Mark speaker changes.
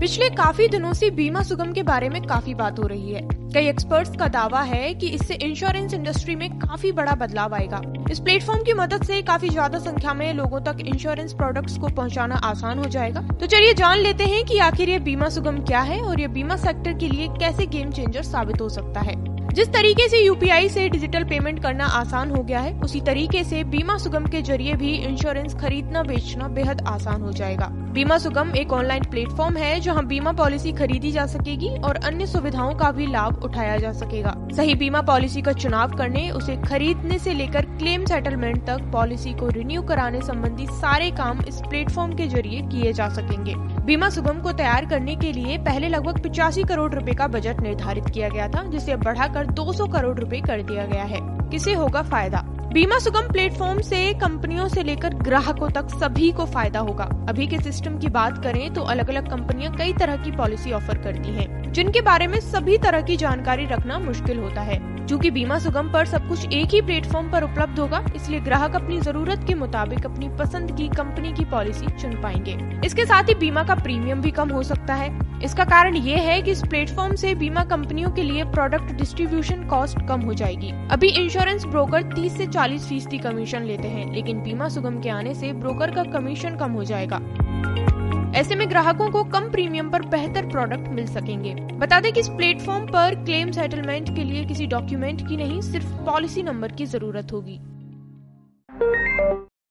Speaker 1: पिछले काफ़ी दिनों से बीमा सुगम के बारे में काफ़ी बात हो रही है। कई एक्सपर्ट्स का दावा है कि इससे इंश्योरेंस इंडस्ट्री में काफ़ी बड़ा बदलाव आएगा। इस प्लेटफॉर्म की मदद से काफ़ी ज़्यादा संख्या में लोगों तक इंश्योरेंस प्रोडक्ट्स को पहुंचाना आसान हो जाएगा। तो चलिए जान लेते हैं कि आखिर ये बीमा सुगम क्या है और ये बीमा सेक्टर के लिए कैसे गेम चेंजर साबित हो सकता है। जिस तरीके से यूपीआई से डिजिटल पेमेंट करना आसान हो गया है, उसी तरीके से बीमा सुगम के ज़रिए भी इंश्योरेंस खरीदना बेचना बेहद आसान हो जाएगा। बीमा सुगम एक ऑनलाइन प्लेटफॉर्म है जहाँ बीमा पॉलिसी खरीदी जा सकेगी और अन्य सुविधाओं का भी लाभ उठाया जा सकेगा। सही बीमा पॉलिसी का चुनाव करने, उसे खरीदने से लेकर क्लेम सेटलमेंट तक पॉलिसी को रिन्यू कराने संबंधी सारे काम इस प्लेटफॉर्म के ज़रिए किए जा सकेंगे। बीमा सुगम को तैयार करने के लिए पहले लगभग पिचासी करोड़ रूपए का बजट निर्धारित किया गया था, जिसे बढ़ाकर 200 करोड़ रुपए कर दिया गया है। किसे होगा फ़ायदा? बीमा सुगम प्लेटफॉर्म से कंपनियों से लेकर ग्राहकों तक सभी को फ़ायदा होगा। अभी के सिस्टम की बात करें तो अलग अलग कंपनियाँ कई तरह की पॉलिसी ऑफ़र करती हैं, जिनके बारे में सभी तरह की जानकारी रखना मुश्किल होता है। क्योंकि बीमा सुगम पर सब कुछ एक ही प्लेटफॉर्म पर उपलब्ध होगा, इसलिए ग्राहक अपनी ज़रूरत के मुताबिक अपनी पसंद की कंपनी की पॉलिसी चुन पाएँगे। इसके साथ ही बीमा का प्रीमियम भी कम हो सकता है। इसका कारण ये है कि इस प्लेटफॉर्म से बीमा कंपनियों के लिए प्रोडक्ट डिस्ट्रीब्यूशन कॉस्ट कम हो जाएगी। अभी इंश्योरेंस ब्रोकर 30 से 40 फ़ीसदी कमीशन लेते हैं, लेकिन बीमा सुगम के आने से ब्रोकर का कमीशन कम हो जाएगा। ऐसे में ग्राहकों को कम प्रीमियम पर बेहतर प्रोडक्ट मिल सकेंगे। बता दें कि इस प्लेटफॉर्म पर क्लेम सेटलमेंट के लिए किसी डॉक्यूमेंट की नहीं, सिर्फ़ पॉलिसी नंबर की ज़रूरत होगी।